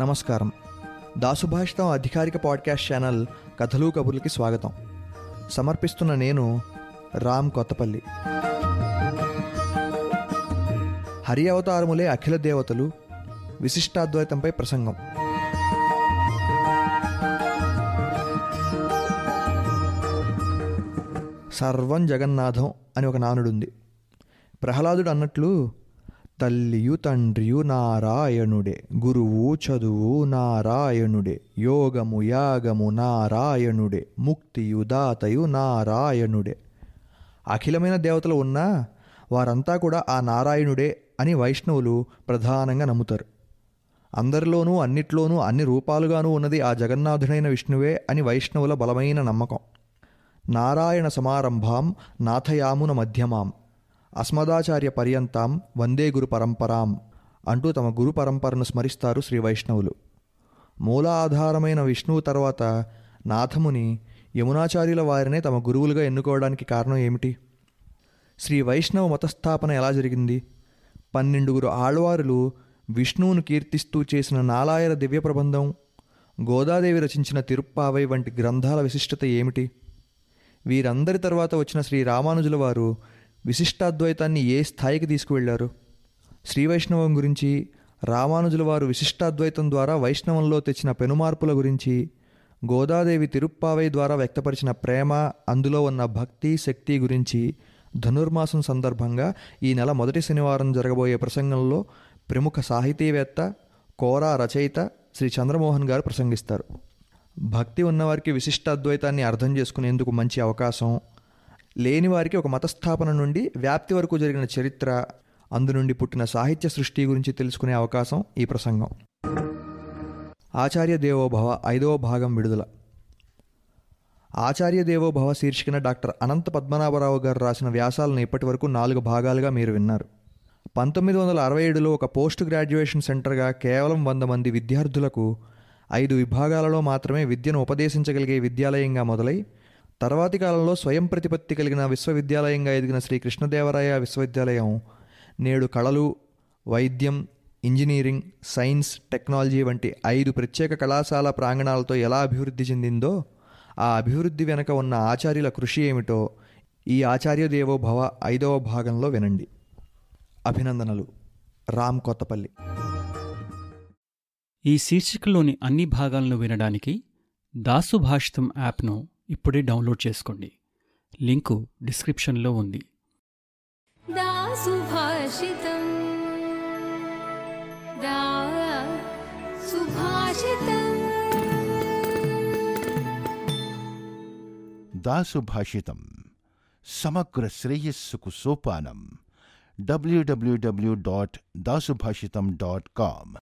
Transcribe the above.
నమస్కారం. దాసుభాషితం అధికారిక podcast channel కథలు కబుర్లకి స్వాగతం. సమర్పిస్తున్న నేను రామ్ కొత్తపల్లి. హరి అవతారములే అఖిల దేవతలు విశిష్టాద్వైతంపై ప్రసంగం. సర్వం జగన్నాథం అని ఒక నానుడుంది. ప్రహ్లాదుడు అన్నట్లు తల్లియు తండ్రియు నారాయణుడే గురువు చదువు నారాయణుడే యోగము యాగము నారాయణుడే ముక్తియు దాతయు నారాయణుడే అఖిలమైన దేవతలు ఉన్నా వారంతా కూడా ఆ నారాయణుడే అని వైష్ణవులు ప్రధానంగా నమ్ముతారు అందరిలోనూ అన్నిట్లోనూ అన్ని రూపాలుగానూ ఉన్నది ఆ జగన్నాథుడైన విష్ణువే అని వైష్ణవుల బలమైన నమ్మకం నారాయణ సమారంభాం నాథయామున మధ్యమాం అస్మదాచార్య పర్యంతాం వందే గురు పరంపరాం అంటూ తమ గురు పరంపరను స్మరిస్తారు శ్రీ వైష్ణవులు. మూల ఆధారమైన విష్ణువు తర్వాత నాథముని యమునాచార్యుల వారినే తమ గురువులుగా ఎన్నుకోవడానికి కారణం ఏమిటి? శ్రీ వైష్ణవ మతస్థాపన ఎలా జరిగింది? పన్నెండుగురు ఆళ్వారులు విష్ణువును కీర్తిస్తూ చేసిన నాలాయర దివ్య ప్రబంధం గోదాదేవి రచించిన తిరుప్పావై వంటి గ్రంథాల విశిష్టత ఏమిటి? వీరందరి తర్వాత వచ్చిన శ్రీ రామానుజుల వారు విశిష్టాద్వైతాన్ని ఏ స్థాయికి తీసుకువెళ్ళారు? శ్రీ వైష్ణవం గురించి రామానుజుల వారు విశిష్టాద్వైతం ద్వారా వైష్ణవంలో తెచ్చిన పెనుమార్పుల గురించి గోదాదేవి తిరుప్పావై ద్వారా వ్యక్తపరిచిన ప్రేమ అందులో ఉన్న భక్తి శక్తి గురించి ధనుర్మాసం సందర్భంగా ఈ నెల మొదటి శనివారం జరగబోయే ప్రసంగంలో ప్రముఖ సాహితీవేత్త కోరా రచయిత శ్రీ చంద్రమోహన్ గారు ప్రసంగిస్తారు. భక్తి ఉన్నవారికి విశిష్ట అద్వైతాన్ని అర్థం చేసుకునేందుకు మంచి అవకాశం లేని వారికి ఒక మతస్థాపన నుండి వ్యాప్తి వరకు జరిగిన చరిత్ర అందు నుండి పుట్టిన సాహిత్య సృష్టి గురించి తెలుసుకునే అవకాశం ఈ ప్రసంగం. ఆచార్య దేవోభవ ఐదవ భాగం విడుదల. ఆచార్య దేవోభవ శీర్షికన డాక్టర్ అనంత పద్మనాభరావు గారు రాసిన వ్యాసాలను ఇప్పటి వరకు నాలుగు భాగాలుగా మీరు విన్నారు. పంతొమ్మిది వందల అరవై ఏడులో ఒక పోస్ట్ గ్రాడ్యుయేషన్ సెంటర్గా కేవలం వంద మంది విద్యార్థులకు ఐదు విభాగాలలో మాత్రమే విద్యను ఉపదేశించగలిగే విద్యాలయంగా మొదలై తర్వాతి కాలంలో స్వయం ప్రతిపత్తి కలిగిన విశ్వవిద్యాలయంగా ఎదిగిన శ్రీ కృష్ణదేవరాయ విశ్వవిద్యాలయం నేడు కళలు వైద్యం ఇంజనీరింగ్ సైన్స్ టెక్నాలజీ వంటి ఐదు ప్రత్యేక కళాశాల ప్రాంగణాలతో ఎలా అభివృద్ధి చెందిందో ఆ అభివృద్ధి వెనక ఉన్న ఆచార్యుల కృషి ఏమిటో ఈ ఆచార్య దేవోభవ ఐదవ భాగంలో వినండి. అభినందనలు. రామ్ కొత్తపల్లి ఈ శీర్షికలోని అన్ని భాగాలను వినడానికి దాసు భాషితం యాప్ను ఇప్పుడే డౌన్లోడ్ చేసుకోండి. లింకు డిస్క్రిప్షన్లో ఉంది. దాసుభాషితం. సమగ్ర శ్రేయస్సుకు సోపానం. W W W dot Dasubhashitam dot com